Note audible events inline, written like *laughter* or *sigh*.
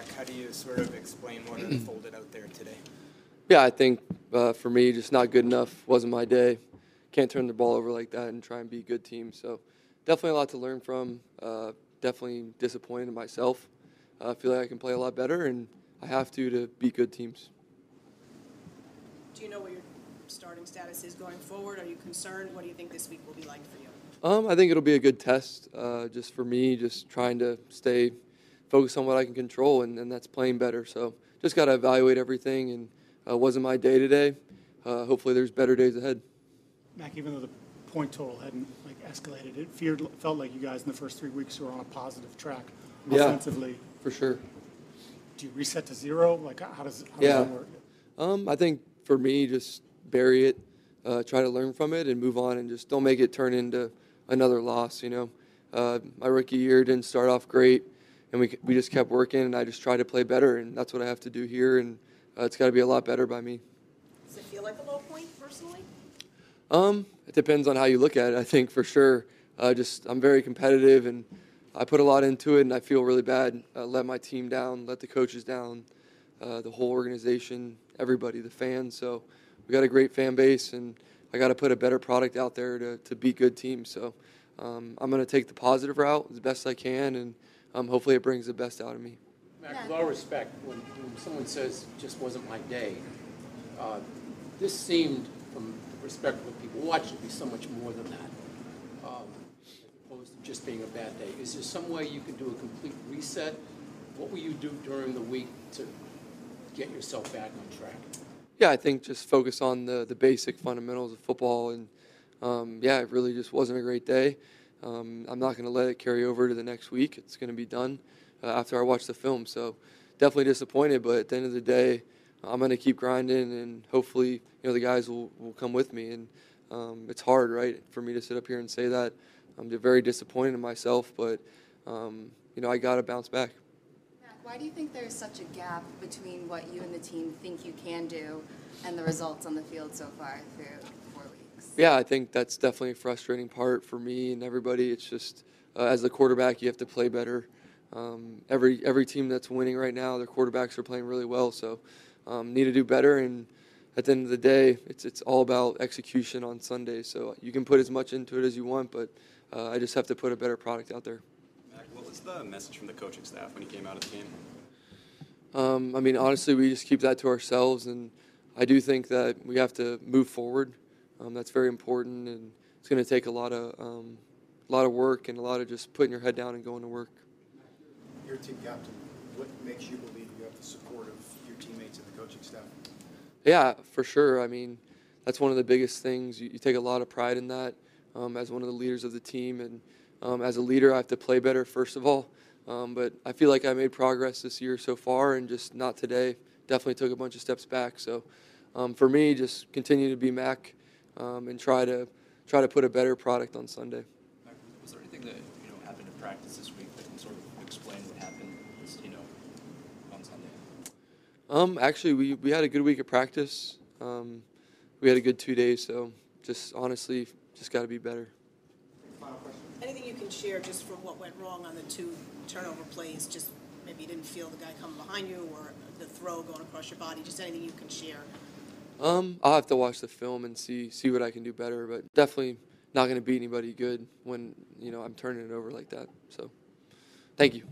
Mac, how do you sort of explain what unfolded *clears throat* out there today? Yeah, I think uh, for me, just not good enough. Wasn't my day. Can't turn the ball over like that and try and be a good team. So definitely a lot to learn from. Uh, definitely disappointed in myself. I feel like I can play a lot better, and I have to to beat good teams. Do you know what your starting status is going forward? Are you concerned? What do you think this week will be like for you? Um, I think it'll be a good test, uh, just for me, just trying to stay focused on what I can control, and, and that's playing better. So just got to evaluate everything, and uh, wasn't my day today. Uh, hopefully, there's better days ahead. Mac, even though the point total hadn't like escalated, it feared, felt like you guys in the first three weeks were on a positive track Yeah. offensively. For sure. Do you reset to zero? Like, how does, how does Yeah. that work? Um, I think for me, just bury it, uh, try to learn from it, and move on, and just don't make it turn into another loss. You know, uh, my rookie year didn't start off great, and we we just kept working, and I just tried to play better, and that's what I have to do here, and uh, it's got to be a lot better by me. Does it feel like a low point personally? Um, it depends on how you look at it. I think for sure, uh, just I'm very competitive, and I put a lot into it, and I feel really bad. Uh, let my team down, let the coaches down, uh, the whole organization, everybody, the fans. So we got a great fan base, and I got to put a better product out there to, to beat good teams. So um, I'm going to take the positive route as best I can, and um, hopefully it brings the best out of me. Mac, with all respect, when, when someone says just wasn't my day, uh, this seemed, from the perspective of people watching, to be so much more than that, um, as opposed to just being a bad day. Is there some way you can do a complete reset? What will you do during the week to get yourself back on track? Yeah, I think just focus on the, the basic fundamentals of football. And um, yeah, it really just wasn't a great day. Um, I'm not going to let it carry over to the next week. It's going to be done uh, after I watch the film. So definitely disappointed, but at the end of the day, I'm going to keep grinding and hopefully, you know, the guys will, will come with me. And um, it's hard, right, for me to sit up here and say that. I'm very disappointed in myself, but, um, you know, I got to bounce back. Why do you think there's such a gap between what you and the team think you can do and the results on the field so far through? Yeah, I think that's definitely a frustrating part for me and everybody. It's just uh, as the quarterback, you have to play better. Um, every every team that's winning right now, their quarterbacks are playing really well. So um, need to do better. And at the end of the day, it's it's all about execution on Sunday. So you can put as much into it as you want, but uh, I just have to put a better product out there. Mac, what was the message from the coaching staff when you came out of the game? Um, I mean, honestly, we just keep that to ourselves, and I do think that we have to move forward. Um, that's very important, and it's going to take a lot of um, a lot of work and a lot of just putting your head down and going to work. Your team captain, what makes you believe you have the support of your teammates and the coaching staff? Yeah, for sure. I mean, that's one of the biggest things. You, you take a lot of pride in that um, as one of the leaders of the team, and um, as a leader, I have to play better first of all. Um, but I feel like I made progress this year so far, and just not today. Definitely took a bunch of steps back. So, um, for me, just continue to be Mac um, and try to try to put a better product on Sunday. Was there anything that you know happened in practice this week that can sort of explain what happened, you know, on Sunday? Um, actually, we, we had a good week of practice. Um, we had a good two days, so just honestly, just got to be better. Anything you can share just from what went wrong on the two turnover plays? Just maybe you didn't feel the guy coming behind you or the throw going across your body. Just anything you can share. Um, I'll have to watch the film and see see what I can do better, but definitely not going to beat anybody good when you know I'm turning it over like that. So, thank you.